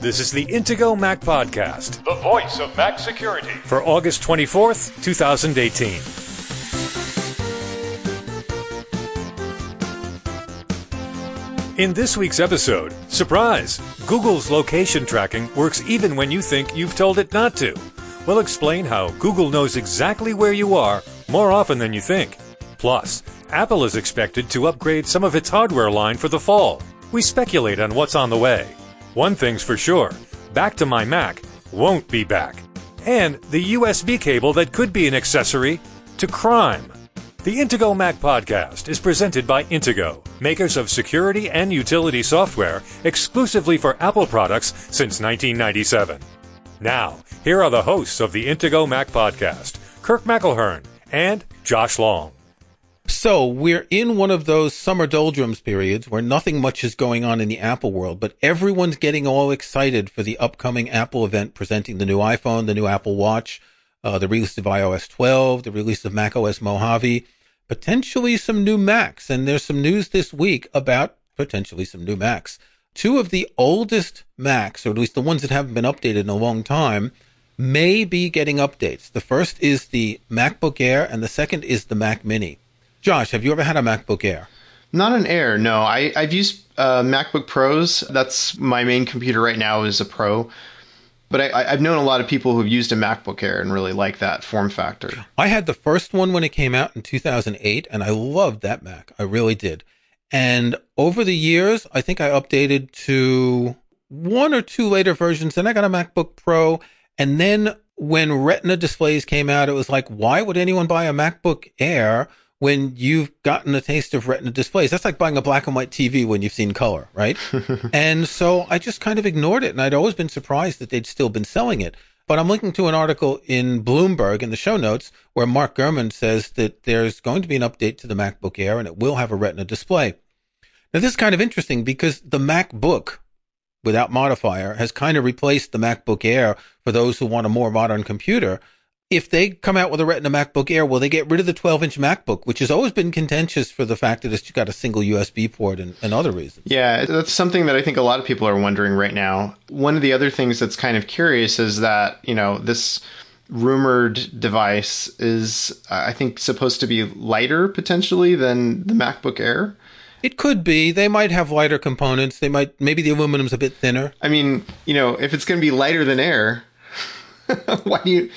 This is the Intego Mac Podcast the voice of Mac security. for August 24th, 2018. In this week's episode, surprise! Google's location tracking works even when you think you've told it not to. We'll explain how Google knows exactly where you are more often than you think. Plus, Apple is expected to upgrade some of its hardware line for the fall. We speculate on what's on the way. One thing's for sure Back to My Mac won't be back. And the USB cable that could be an accessory to crime. The Intego Mac podcast is presented by Intego, makers of security and utility software exclusively for Apple products since 1997. Now, here are the hosts of the Intego Mac podcast, Kirk McElhearn and Josh Long. So we're in one of those summer doldrums periods where nothing much is going on in the Apple world, but everyone's getting all excited for the upcoming Apple event presenting the new iPhone, the new Apple Watch, uh, the release of iOS 12, the release of macOS Mojave, potentially some new Macs. And there's some news this week about potentially some new Macs. Two of the oldest Macs, or at least the ones that haven't been updated in a long time, may be getting updates. The first is the MacBook Air, and the second is the Mac Mini. Josh, have you ever had a MacBook Air? Not an Air, no. I, I've used uh, MacBook Pros. That's my main computer right now is a Pro. But I, I've known a lot of people who've used a MacBook Air and really like that form factor. I had the first one when it came out in 2008, and I loved that Mac. I really did. And over the years, I think I updated to one or two later versions. Then I got a MacBook Pro. And then when Retina displays came out, it was like, why would anyone buy a MacBook Air when you've gotten a taste of Retina displays? That's like buying a black and white TV when you've seen color, right? and so I just kind of ignored it. And I'd always been surprised that they'd still been selling it. But I'm linking to an article in Bloomberg in the show notes where Mark Gurman says that there's going to be an update to the MacBook Air and it will have a Retina display. Now, this is kind of interesting because the MacBook without modifier has kind of replaced the MacBook Air for those who want a more modern computer. If they come out with a Retina MacBook Air, will they get rid of the 12 inch MacBook, which has always been contentious for the fact that it's got a single USB port and, and other reasons? Yeah, that's something that I think a lot of people are wondering right now. One of the other things that's kind of curious is that, you know, this rumored device is, uh, I think, supposed to be lighter potentially than the MacBook Air. It could be. They might have lighter components. They might, maybe the aluminum's a bit thinner. I mean, you know, if it's going to be lighter than air, why do you.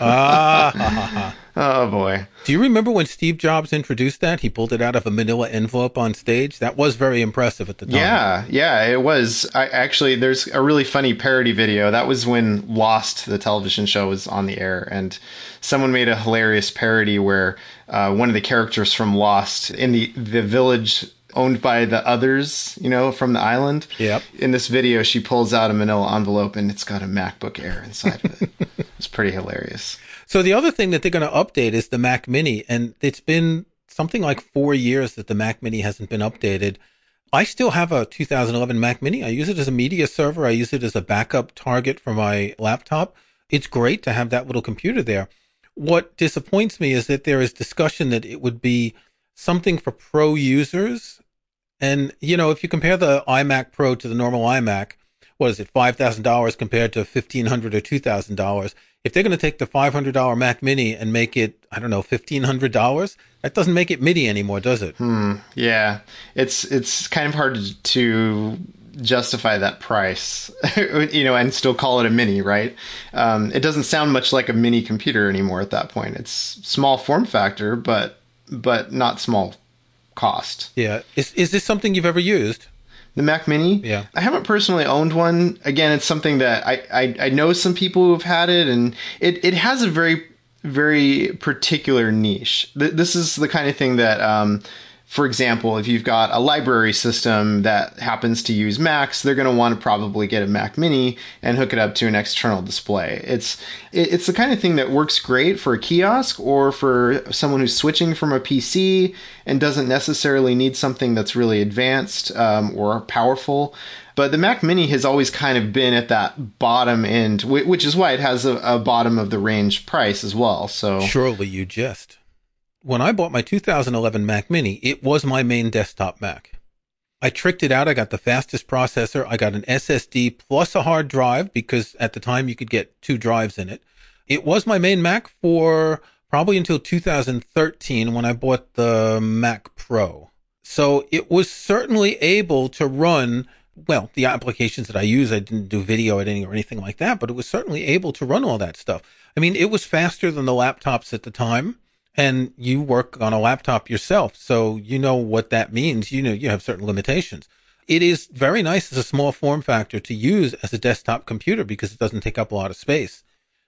Ah, Oh, boy. do you remember when Steve Jobs introduced that? He pulled it out of a manila envelope on stage. That was very impressive at the time. Yeah, yeah, it was. I actually there's a really funny parody video. That was when Lost, the television show, was on the air, and someone made a hilarious parody where uh, one of the characters from Lost in the the village owned by the others, you know, from the island. Yep. In this video, she pulls out a manila envelope and it's got a MacBook Air inside of it. it's pretty hilarious. So the other thing that they're going to update is the Mac Mini, and it's been something like four years that the Mac Mini hasn't been updated. I still have a 2011 Mac Mini. I use it as a media server. I use it as a backup target for my laptop. It's great to have that little computer there. What disappoints me is that there is discussion that it would be something for pro users. And, you know, if you compare the iMac Pro to the normal iMac, what is it, $5,000 compared to $1,500 or $2,000? If they're going to take the $500 Mac Mini and make it, I don't know, $1,500, that doesn't make it mini anymore, does it? Hmm. Yeah, it's it's kind of hard to justify that price, you know, and still call it a mini, right? Um, it doesn't sound much like a mini computer anymore at that point. It's small form factor, but but not small cost. Yeah. Is, is this something you've ever used? The Mac Mini, Yeah. I haven't personally owned one. Again, it's something that I I, I know some people who've had it, and it it has a very very particular niche. Th- This is the kind of thing that, um, for example, if you've got a library system that happens to use Macs, they're going to want to probably get a Mac Mini and hook it up to an external display. It's it's the kind of thing that works great for a kiosk or for someone who's switching from a PC and doesn't necessarily need something that's really advanced um, or powerful. But the Mac Mini has always kind of been at that bottom end, which is why it has a, a bottom of the range price as well. So Surely you jest. When I bought my 2011 Mac Mini, it was my main desktop Mac. I tricked it out. I got the fastest processor. I got an SSD plus a hard drive because at the time you could get two drives in it. It was my main Mac for probably until 2013 when I bought the Mac Pro. So it was certainly able to run, well, the applications that I use, I didn't do video editing or anything like that, but it was certainly able to run all that stuff. I mean, it was faster than the laptops at the time. And you work on a laptop yourself, so you know what that means. You know, you have certain limitations. It is very nice as a small form factor to use as a desktop computer because it doesn't take up a lot of space.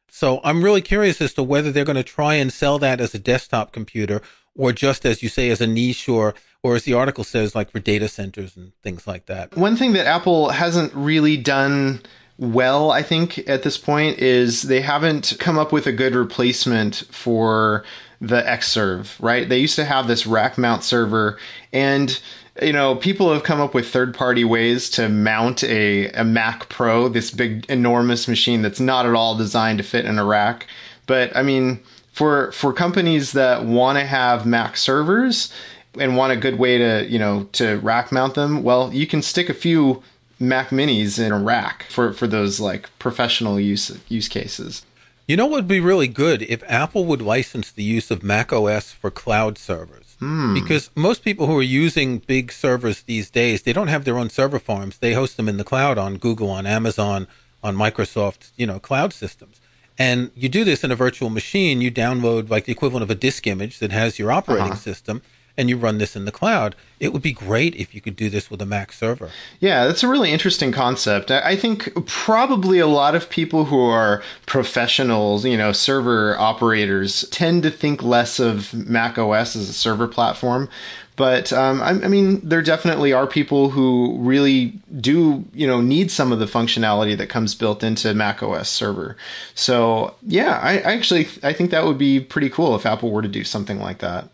So I'm really curious as to whether they're going to try and sell that as a desktop computer or just as you say as a niche or or as the article says like for data centers and things like that. One thing that Apple hasn't really done well, I think, at this point is they haven't come up with a good replacement for the Xserve, right? They used to have this rack mount server and you know, people have come up with third party ways to mount a, a Mac Pro, this big, enormous machine that's not at all designed to fit in a rack. But I mean, for for companies that want to have Mac servers and want a good way to you know to rack mount them, well, you can stick a few Mac Minis in a rack for for those like professional use use cases. You know what would be really good if Apple would license the use of Mac OS for cloud servers. Hmm. Because most people who are using big servers these days, they don't have their own server farms. They host them in the cloud on Google, on Amazon, on Microsoft, you know, cloud systems. And you do this in a virtual machine. You download like the equivalent of a disk image that has your operating Uh-huh. system and you run this in the cloud. It would be great if you could do this with a Mac server. Yeah, that's a really interesting concept. I think probably a lot of people who are professionals, you know, server operators, tend to think less of Mac OS as a server platform. But um, I, I mean, there definitely are people who really do, you know, need some of the functionality that comes built into Mac OS server. So yeah, I, I actually I think that would be pretty cool if Apple were to do something like that.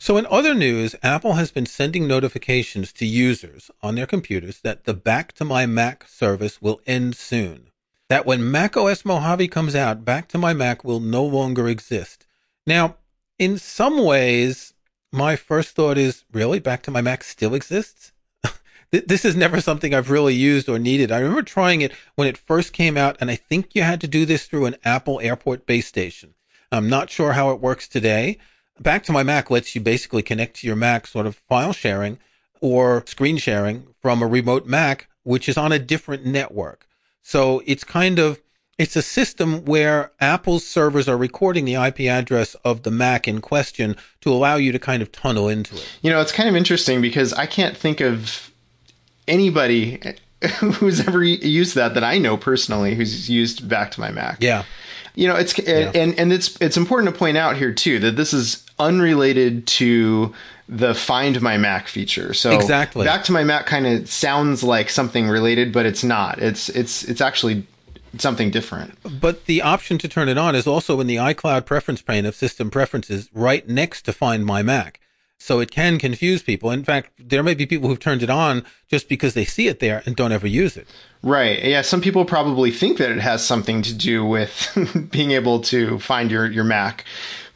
So, in other news, Apple has been sending notifications to users on their computers that the Back to My Mac service will end soon. That when Mac OS Mojave comes out, Back to My Mac will no longer exist. Now, in some ways, my first thought is really Back to My Mac still exists? This is never something I've really used or needed. I remember trying it when it first came out, and I think you had to do this through an Apple Airport base station. I'm not sure how it works today. Back to my Mac lets you basically connect to your Mac sort of file sharing or screen sharing from a remote Mac, which is on a different network. So it's kind of, it's a system where Apple's servers are recording the IP address of the Mac in question to allow you to kind of tunnel into it. You know, it's kind of interesting because I can't think of anybody who's ever used that that I know personally who's used back to my Mac. Yeah. You know, it's and and it's it's important to point out here too that this is unrelated to the Find My Mac feature. So Exactly. back to my Mac kind of sounds like something related, but it's not. It's it's it's actually something different. But the option to turn it on is also in the iCloud preference pane of system preferences right next to Find My Mac. So it can confuse people. In fact, there may be people who've turned it on just because they see it there and don't ever use it. Right. Yeah. Some people probably think that it has something to do with being able to find your, your Mac.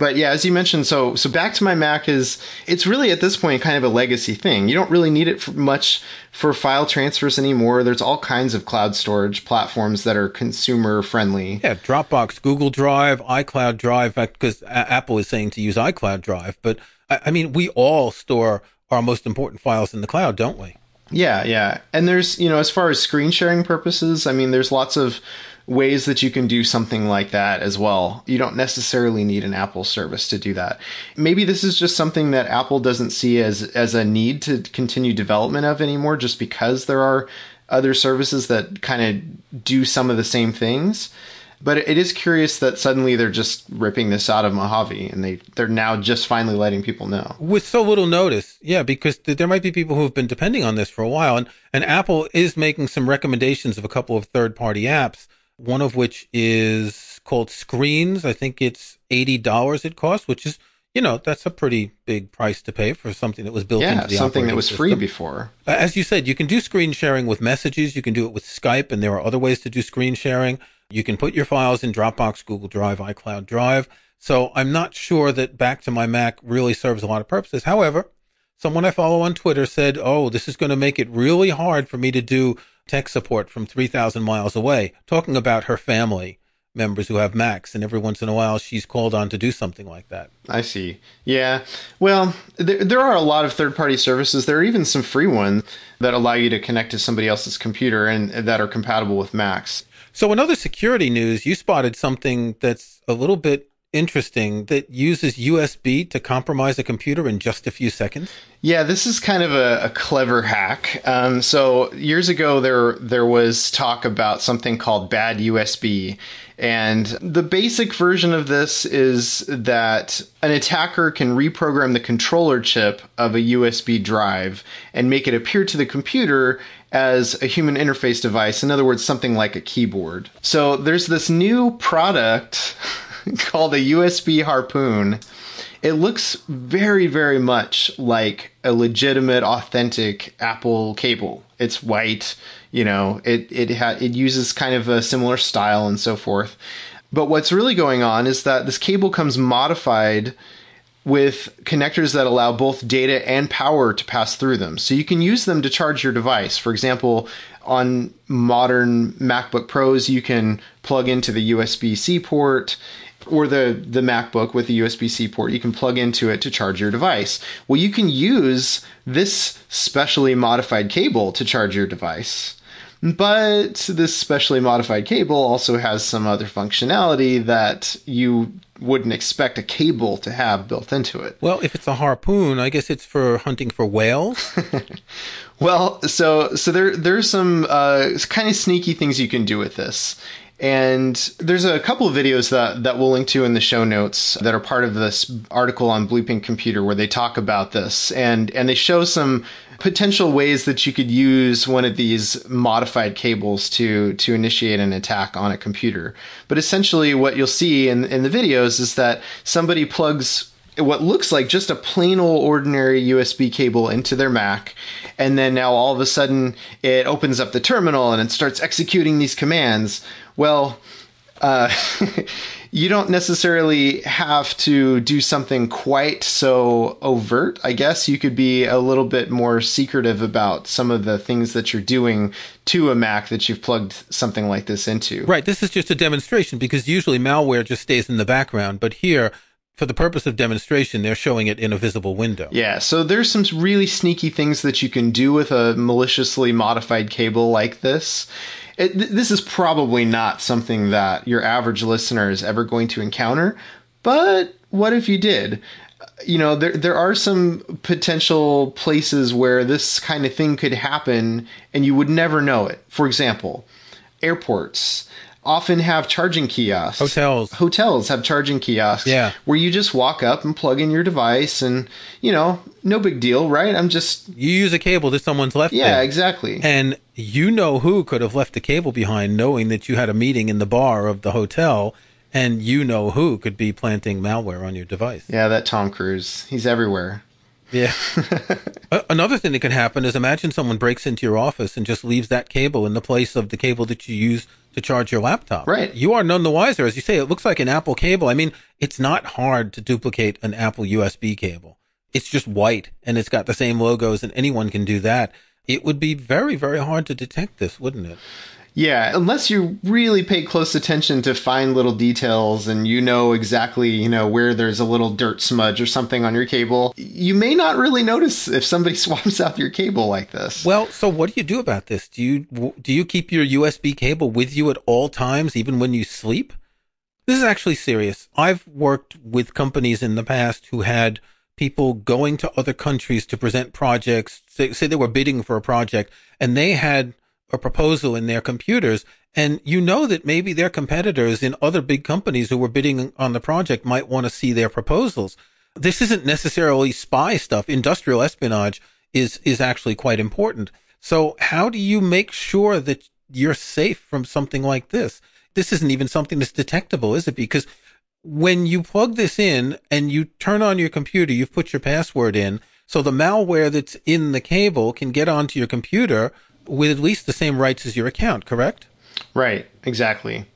But yeah, as you mentioned, so so back to my Mac is it's really at this point kind of a legacy thing. You don't really need it for much for file transfers anymore. There's all kinds of cloud storage platforms that are consumer friendly. Yeah, Dropbox, Google Drive, iCloud Drive, uh, because Apple is saying to use iCloud Drive. But I, I mean, we all store our most important files in the cloud, don't we? Yeah, yeah. And there's, you know, as far as screen sharing purposes, I mean, there's lots of ways that you can do something like that as well. You don't necessarily need an Apple service to do that. Maybe this is just something that Apple doesn't see as as a need to continue development of anymore just because there are other services that kind of do some of the same things. But it is curious that suddenly they're just ripping this out of Mojave and they they're now just finally letting people know. With so little notice. Yeah, because th- there might be people who have been depending on this for a while. And, and Apple is making some recommendations of a couple of third party apps, one of which is called Screens. I think it's $80 it costs, which is, you know, that's a pretty big price to pay for something that was built Yeah, into the something that was free before. As you said, you can do screen sharing with messages. You can do it with Skype, and there are other ways to do screen sharing. You can put your files in Dropbox, Google Drive, iCloud Drive. So I'm not sure that Back to My Mac really serves a lot of purposes. However, Someone I follow on Twitter said, "Oh, this is going to make it really hard for me to do tech support from 3,000 miles away." Talking about her family members who have Macs, and every once in a while she's called on to do something like that. I see. Yeah. Well, there, there are a lot of third party services. There are even some free ones that allow you to connect to somebody else's computer and that are compatible with Macs. So, in other security news, you spotted something that's a little bit interesting that uses USB to compromise a computer in just a few seconds? Yeah, this is kind of a, a clever hack. Um, so years ago, there there was talk about something called bad USB, and the basic version of this is that an attacker can reprogram the controller chip of a USB drive and make it appear to the computer as a human interface device. In other words, something like a keyboard. So there's this new product. called a USB harpoon. It looks very, very much like a legitimate, authentic Apple cable. It's white, you know. It it ha- it uses kind of a similar style and so forth. But what's really going on is that this cable comes modified with connectors that allow both data and power to pass through them. So you can use them to charge your device. For example, on modern MacBook Pros, you can plug into the USB C port or the the MacBook with the USB-C port, you can plug into it to charge your device. Well, you can use this specially modified cable to charge your device. But this specially modified cable also has some other functionality that you wouldn't expect a cable to have built into it. Well, if it's a harpoon, I guess it's for hunting for whales. well, so so there there's some uh, kind of sneaky things you can do with this. And there's a couple of videos that, that we'll link to in the show notes that are part of this article on Bleeping Computer where they talk about this and, and they show some potential ways that you could use one of these modified cables to to initiate an attack on a computer. But essentially what you'll see in, in the videos is that somebody plugs what looks like just a plain old ordinary USB cable into their Mac. And then now all of a sudden it opens up the terminal and it starts executing these commands. Well, uh, you don't necessarily have to do something quite so overt. I guess you could be a little bit more secretive about some of the things that you're doing to a Mac that you've plugged something like this into. Right. This is just a demonstration because usually malware just stays in the background. But here, for the purpose of demonstration, they're showing it in a visible window. Yeah, so there's some really sneaky things that you can do with a maliciously modified cable like this. It, this is probably not something that your average listener is ever going to encounter, but what if you did? You know, there there are some potential places where this kind of thing could happen and you would never know it. For example, airports often have charging kiosks. Hotels. Hotels have charging kiosks. Yeah. Where you just walk up and plug in your device and, you know, no big deal, right? I'm just. You use a cable that someone's left Yeah, there. exactly. And you know who could have left the cable behind knowing that you had a meeting in the bar of the hotel and you know who could be planting malware on your device. yeah, that Tom Cruise. He's everywhere. Yeah. Another thing that could happen is imagine someone breaks into your office and just leaves that cable in the place of the cable that you use to charge your laptop. Right. You are none the wiser. As you say, it looks like an Apple cable. I mean, it's not hard to duplicate an Apple USB cable. It's just white and it's got the same logos and anyone can do that. It would be very, very hard to detect this, wouldn't it? Yeah, unless you really pay close attention to fine little details and you know exactly, you know, where there's a little dirt smudge or something on your cable, you may not really notice if somebody swaps out your cable like this. Well, so what do you do about this? Do you do you keep your USB cable with you at all times, even when you sleep? This is actually serious. I've worked with companies in the past who had people going to other countries to present projects. Say, say they were bidding for a project, and they had a proposal in their computers. And you know that maybe their competitors in other big companies who were bidding on the project might want to see their proposals. This isn't necessarily spy stuff. Industrial espionage is, is actually quite important. So how do you make sure that you're safe from something like this? This isn't even something that's detectable, is it? Because when you plug this in and you turn on your computer, you've put your password in. So the malware that's in the cable can get onto your computer with at least the same rights as your account, correct? Right, exactly.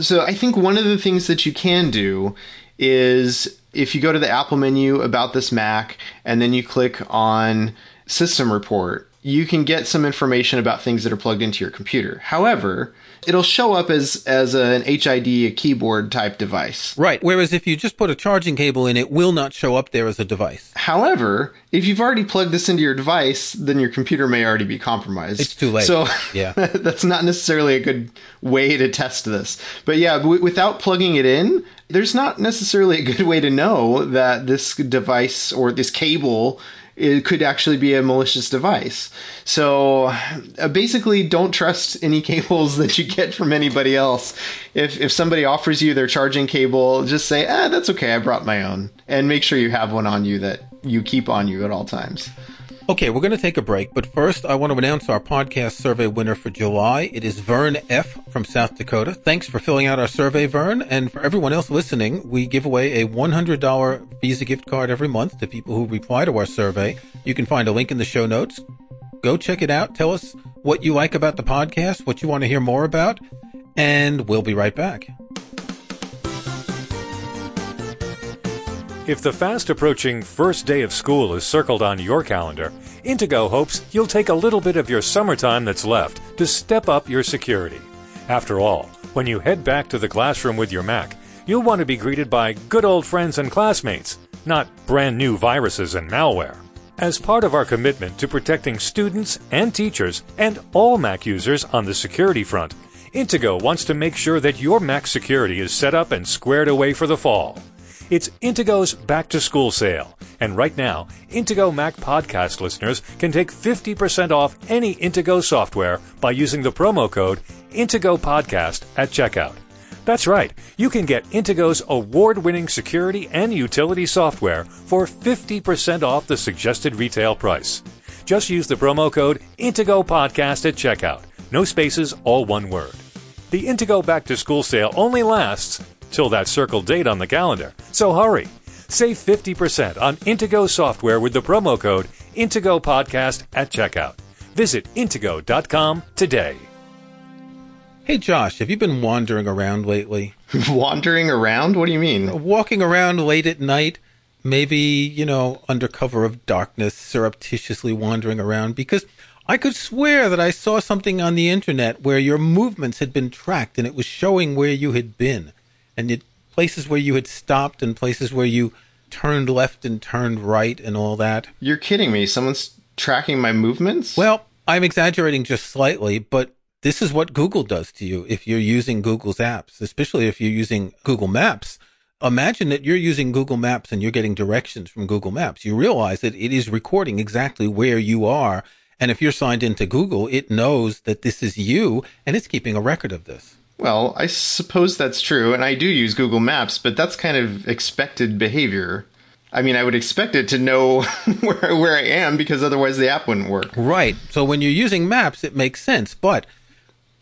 So I think one of the things that you can do is if you go to the Apple menu about this Mac and then you click on System Report, you can get some information about things that are plugged into your computer. However, it'll show up as as an HID, a keyboard type device. Right. Whereas if you just put a charging cable in, it will not show up there as a device. However, if you've already plugged this into your device, then your computer may already be compromised. It's too late. So Yeah. that's not necessarily a good way to test this. But yeah, w- without plugging it in, there's not necessarily a good way to know that this device or this cable it could actually be a malicious device. So uh, basically, don't trust any cables that you get from anybody else. If if somebody offers you their charging cable, just say, "Ah, that's okay. I brought my own," and make sure you have one on you that you keep on you at all times. Okay, we're going to take a break, but first I want to announce our podcast survey winner for July. It is Vern F. from South Dakota. Thanks for filling out our survey, Vern. And for everyone else listening, we give away a $100 Visa gift card every month to people who reply to our survey. You can find a link in the show notes. Go check it out. Tell us what you like about the podcast, what you want to hear more about, and we'll be right back. If the fast approaching first day of school is circled on your calendar, Intego hopes you'll take a little bit of your summertime that's left to step up your security. After all, when you head back to the classroom with your Mac, you'll want to be greeted by good old friends and classmates, not brand new viruses and malware. As part of our commitment to protecting students and teachers and all Mac users on the security front, Intego wants to make sure that your Mac security is set up and squared away for the fall. It's Intego's back to school sale. And right now, Intego Mac podcast listeners can take 50% off any Intego software by using the promo code Intego Podcast at checkout. That's right, you can get Intego's award winning security and utility software for 50% off the suggested retail price. Just use the promo code Intego Podcast at checkout. No spaces, all one word. The Intego back to school sale only lasts till that circled date on the calendar. So hurry. Save 50% on Intego software with the promo code Intego Podcast at checkout. Visit Intego.com today. Hey Josh, have you been wandering around lately? Wandering around? What do you mean? walking around late at night, maybe, you know, under cover of darkness, surreptitiously wandering around because I could swear that I saw something on the internet where your movements had been tracked and it was showing where you had been and it, places where you had stopped and places where you turned left and turned right and all that. You're kidding me. Someone's tracking my movements? Well, I'm exaggerating just slightly, but this is what Google does to you if you're using Google's apps, especially if you're using Google Maps. Imagine that you're using Google Maps and you're getting directions from Google Maps. You realize that it is recording exactly where you are. And if you're signed into Google, it knows that this is you and it's keeping a record of this. Well, I suppose that's true, and I do use Google Maps, but that's kind of expected behavior. I mean, I would expect it to know where, where I am because otherwise the app wouldn't work. Right. So when you're using maps, it makes sense. But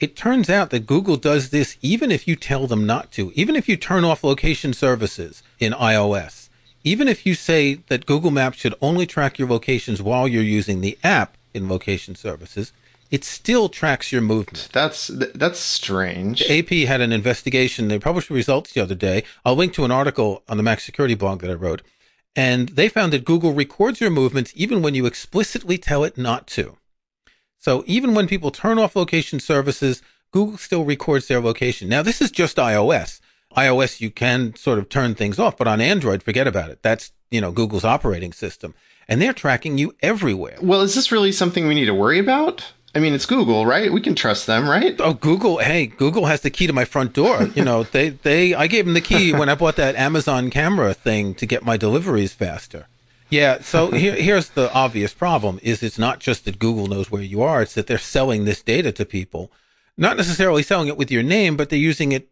it turns out that Google does this even if you tell them not to, even if you turn off location services in iOS, even if you say that Google Maps should only track your locations while you're using the app in location services, it still tracks your movement. That's that's strange. AP had an investigation. They published the results the other day. I'll link to an article on the Mac Security blog that I wrote. And they found that Google records your movements even when you explicitly tell it not to. So even when people turn off location services, Google still records their location. Now, this is just iOS. iOS, you can sort of turn things off, but on Android, forget about it. That's, you know, Google's operating system. And they're tracking you everywhere. Well, is this really something we need to worry about? I mean, it's Google, right? We can trust them, right? Oh, Google! Hey, Google has the key to my front door. You know, they they I gave them the key when I bought that Amazon camera thing to get my deliveries faster. Yeah. So here, here's the obvious problem: is it's not just that Google knows where you are; it's that they're selling this data to people, not necessarily selling it with your name, but they're using it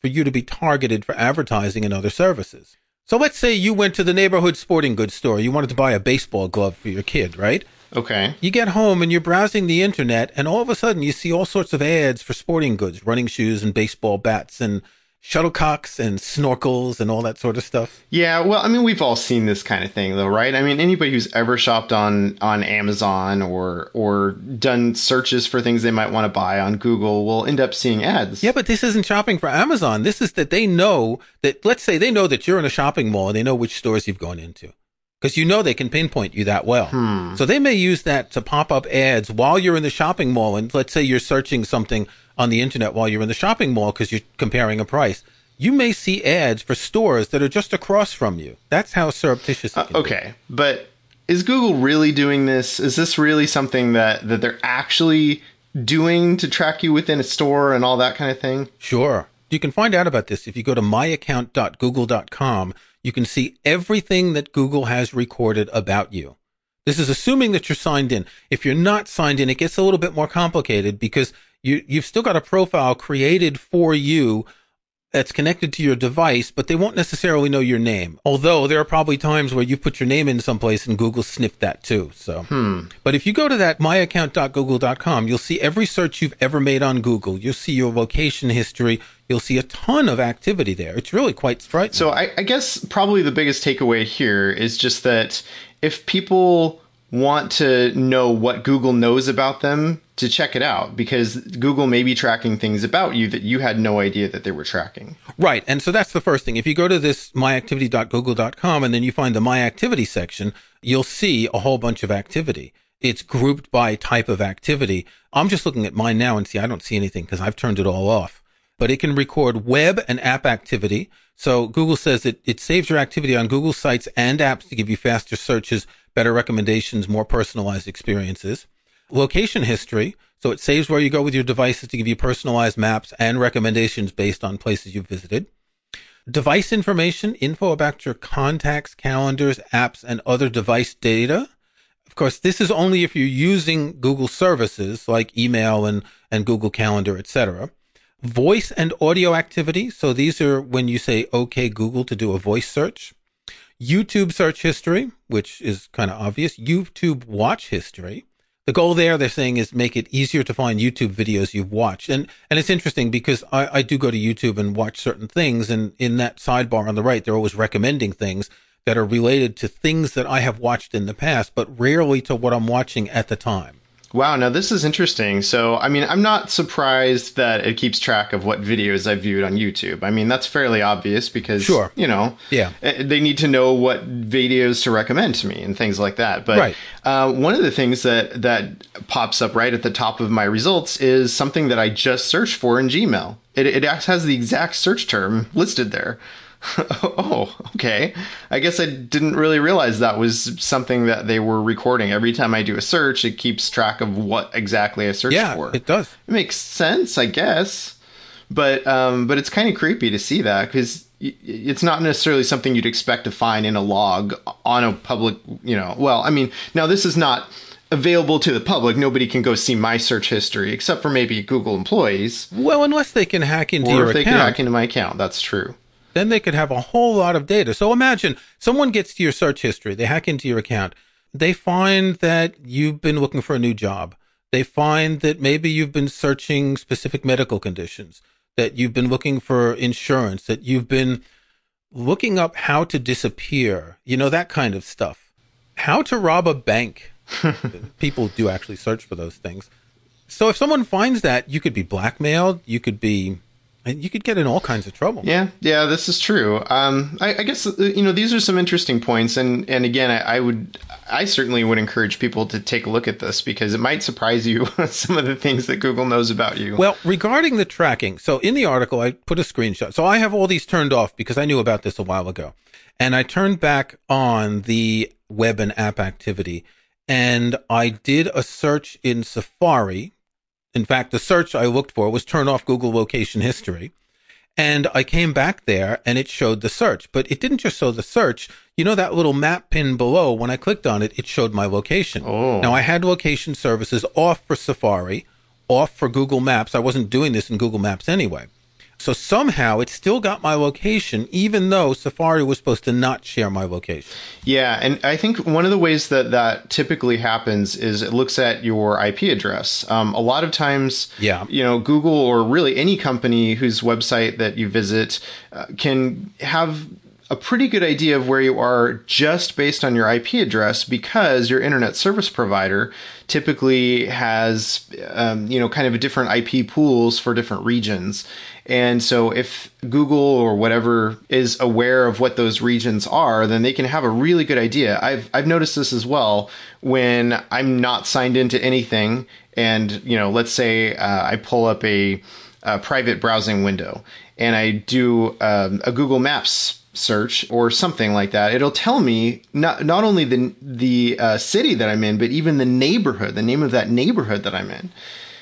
for you to be targeted for advertising and other services. So let's say you went to the neighborhood sporting goods store. You wanted to buy a baseball glove for your kid, right? Okay. You get home and you're browsing the internet, and all of a sudden you see all sorts of ads for sporting goods, running shoes and baseball bats and shuttlecocks and snorkels and all that sort of stuff. Yeah, well, I mean, we've all seen this kind of thing, though, right? I mean, anybody who's ever shopped on on Amazon or or done searches for things they might want to buy on Google will end up seeing ads. Yeah, but this isn't shopping for Amazon. This is that they know that. Let's say they know that you're in a shopping mall and they know which stores you've gone into. Because you know they can pinpoint you that well. Hmm. So they may use that to pop up ads while you're in the shopping mall. And let's say you're searching something on the internet while you're in the shopping mall because you're comparing a price. You may see ads for stores that are just across from you. That's how surreptitious it Uh, can be. okay, but is Google really doing this? Is this really something that that they're actually doing to track you within a store and all that kind of thing? Sure. You can find out about this if you go to myaccount.google.com. You can see everything that Google has recorded about you. This is assuming that you're signed in. If you're not signed in, it gets a little bit more complicated because you, you've still got a profile created for you that's connected to your device, but they won't necessarily know your name. Although there are probably times where you put your name in someplace and Google sniffed that too. So, hmm. but if you go to that myaccount.google.com, you'll see every search you've ever made on Google. You'll see your location history. You'll see a ton of activity there. It's really quite frightening. So I, I guess probably the biggest takeaway here is just that if people want to know what Google knows about them, to check it out because Google may be tracking things about you that you had no idea that they were tracking. Right. And so that's the first thing. If you go to this myactivity.google.com and then you find the my activity section, you'll see a whole bunch of activity. It's grouped by type of activity. I'm just looking at mine now and see, I don't see anything because I've turned it all off, but it can record web and app activity. So Google says that it saves your activity on Google sites and apps to give you faster searches, better recommendations, more personalized experiences location history. So it saves where you go with your devices to give you personalized maps and recommendations based on places you've visited. Device information, info about your contacts, calendars, apps, and other device data. Of course, this is only if you're using Google services like email and, and Google Calendar, etc. Voice and audio activity. So these are when you say, OK, Google to do a voice search. YouTube search history, which is kind of obvious. YouTube watch history the goal there they're saying is make it easier to find youtube videos you've watched and and it's interesting because I, I do go to youtube and watch certain things and in that sidebar on the right they're always recommending things that are related to things that i have watched in the past but rarely to what i'm watching at the time Wow, now this is interesting. So, I mean, I'm not surprised that it keeps track of what videos I've viewed on YouTube. I mean, that's fairly obvious because, Sure. you know, Yeah. eh, they need to know what videos to recommend to me and things like that. But Right. uh, one of the things that that pops up right at the top of my results is something that I just searched for in Gmail. It it has the exact search term listed there. oh, okay. I guess I didn't really realize that was something that they were recording. Every time I do a search, it keeps track of what exactly I searched yeah for. it does It makes sense, I guess. But um, but it's kind of creepy to see that because it's not necessarily something you'd expect to find in a log on a public, you know. Well, I mean, now this is not available to the public. Nobody can go see my search history except for maybe Google employees well unless they can hack into or your if they account can hack into my account. That's true. Then they could have a whole lot of data. So imagine someone gets to your search history, they hack into your account, they find that you've been looking for a new job. They find that maybe you've been searching specific medical conditions, that you've been looking for insurance, that you've been looking up how to disappear, you know, that kind of stuff. How to rob a bank. People do actually search for those things. So if someone finds that, you could be blackmailed, you could be, you could get in all kinds of trouble. Yeah, yeah, this is true. Um, I, I guess uh, you know these are some interesting points, and and again, I, I would, I certainly would encourage people to take a look at this because it might surprise you some of the things that Google knows about you. Well, regarding the tracking, so in the article, I put a screenshot. So I have all these turned off because I knew about this a while ago. And I turned back on the web and app activity and I did a search in Safari. In fact, the search I looked for was turn off Google location history. And I came back there and it showed the search, but it didn't just show the search. You know, that little map pin below, when I clicked on it, it showed my location. Oh. Now I had location services off for Safari, off for Google Maps. I wasn't doing this in Google Maps anyway. So somehow it still got my location, even though Safari was supposed to not share my location. Yeah, and I think one of the ways that that typically happens is it looks at your IP address. Um, a lot of times, Yeah. you know, Google or really any company whose website that you visit uh, can have a pretty good idea of where you are just based on your IP address because your internet service provider typically has, um, you know, kind of a different IP pools for different regions. And so if Google or whatever is aware of what those regions are, then they can have a really good idea. I've, I've noticed this as well when I'm not signed into anything. And, you know, let's say uh, I pull up a, a private browsing window and I do um, a Google Maps search or something like that, it'll tell me not not only the the uh, city that I'm in, but even the neighborhood, the name of that neighborhood that I'm in,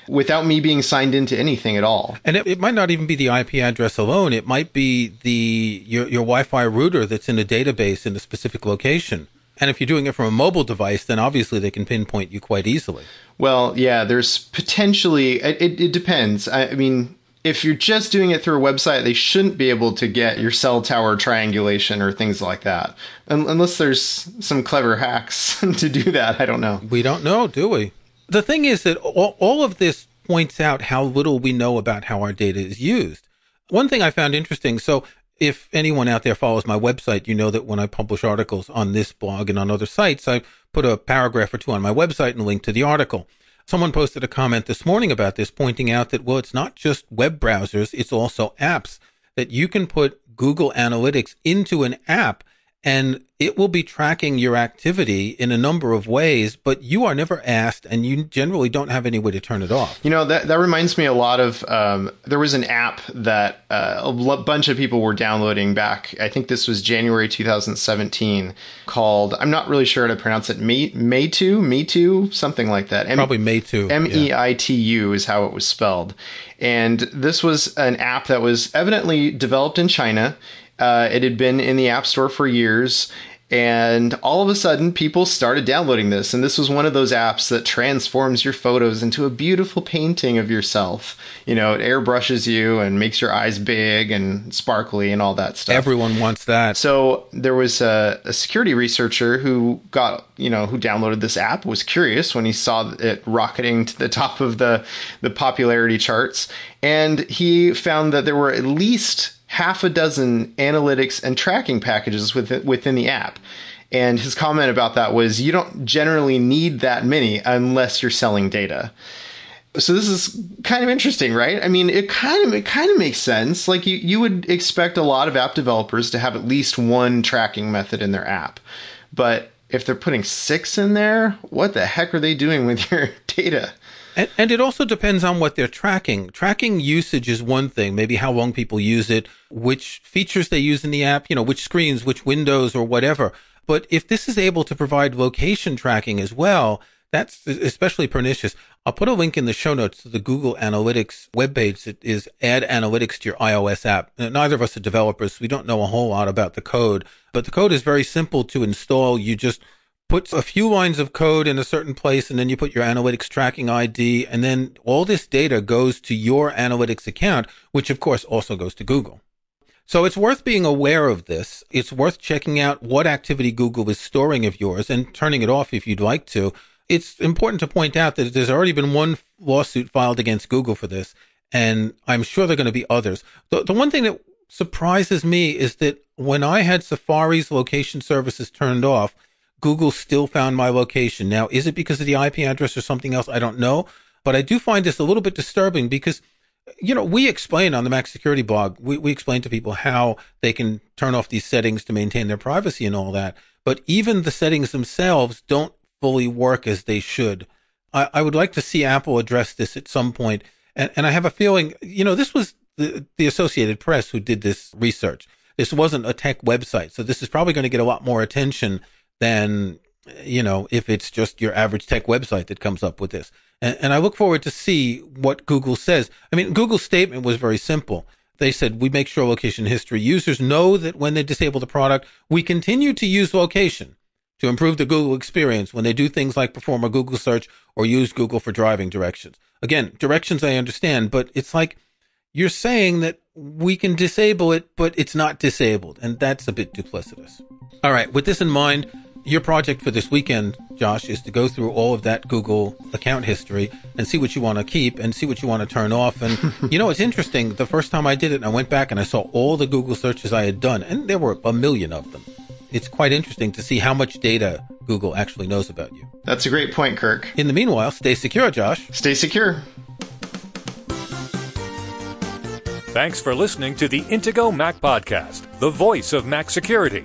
without me being signed into anything at all. And it, it might not even be the IP address alone. It might be the your, your Wi-Fi router that's in a database in a specific location. And if you're doing it from a mobile device, then obviously they can pinpoint you quite easily. Well, yeah, there's potentially. It, it, it depends. I, I mean, if you're just doing it through a website, they shouldn't be able to get your cell tower triangulation or things like that, Un- unless there's some clever hacks to do that. I don't know. We don't know, do we? The thing is that all, all of this points out how little we know about how our data is used. One thing I found interesting. So if anyone out there follows my website, you know that when I publish articles on this blog and on other sites, I put a paragraph or two on my website and link to the article. Someone posted a comment this morning about this, pointing out that, well, it's not just web browsers, it's also apps that you can put Google Analytics into an app and it will be tracking your activity in a number of ways, but you are never asked and you generally don't have any way to turn it off. You know that that reminds me a lot of um, there was an app that uh, a l- bunch of people were downloading back. I think this was January 2017, called I'm not really sure how to pronounce it. Me Meitu Meitu something like that. M- Probably too. M E I T U is how it was spelled. And this was an app that was evidently developed in China. Uh, it had been in the App Store for years. And all of a sudden, people started downloading this. And this was one of those apps that transforms your photos into a beautiful painting of yourself. You know, it airbrushes you and makes your eyes big and sparkly and all that stuff. Everyone wants that. So there was a, a security researcher who got, you know, who downloaded this app, was curious when he saw it rocketing to the top of the, the popularity charts. And he found that there were at least half a dozen analytics and tracking packages within, within the app. And his comment about that was you don't generally need that many unless you're selling data. So this is kind of interesting, right? I mean, it kind of it kind of makes sense. Like you you would expect a lot of app developers to have at least one tracking method in their app. But if they're putting 6 in there, what the heck are they doing with your data? And, and it also depends on what they're tracking. Tracking usage is one thing, maybe how long people use it, which features they use in the app, you know, which screens, which windows or whatever. But if this is able to provide location tracking as well, that's especially pernicious. I'll put a link in the show notes to the Google Analytics webpage that is add analytics to your iOS app. Neither of us are developers, so we don't know a whole lot about the code, but the code is very simple to install. You just put a few lines of code in a certain place and then you put your analytics tracking ID and then all this data goes to your analytics account, which of course also goes to Google. So it's worth being aware of this. It's worth checking out what activity Google is storing of yours and turning it off if you'd like to. It's important to point out that there's already been one lawsuit filed against Google for this, and I'm sure there are going to be others. The, the one thing that surprises me is that when I had Safari's location services turned off, Google still found my location. Now, is it because of the IP address or something else? I don't know. But I do find this a little bit disturbing because, you know, we explain on the Mac Security blog, we, we explain to people how they can turn off these settings to maintain their privacy and all that. But even the settings themselves don't fully work as they should. I, I would like to see Apple address this at some point. And, and I have a feeling, you know, this was the, the Associated Press who did this research. This wasn't a tech website. So this is probably going to get a lot more attention than, you know, if it's just your average tech website that comes up with this. And, and I look forward to see what Google says. I mean, Google's statement was very simple. They said, we make sure location history users know that when they disable the product, we continue to use location to improve the Google experience when they do things like perform a Google search or use Google for driving directions. Again, directions I understand, but it's like you're saying that we can disable it, but it's not disabled. And that's a bit duplicitous. All right. With this in mind, your project for this weekend, Josh, is to go through all of that Google account history and see what you want to keep and see what you want to turn off. And you know, it's interesting. The first time I did it, I went back and I saw all the Google searches I had done, and there were a million of them. It's quite interesting to see how much data Google actually knows about you. That's a great point, Kirk. In the meanwhile, stay secure, Josh. Stay secure. Thanks for listening to the Intego Mac Podcast, the voice of Mac security,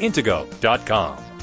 Intego.com.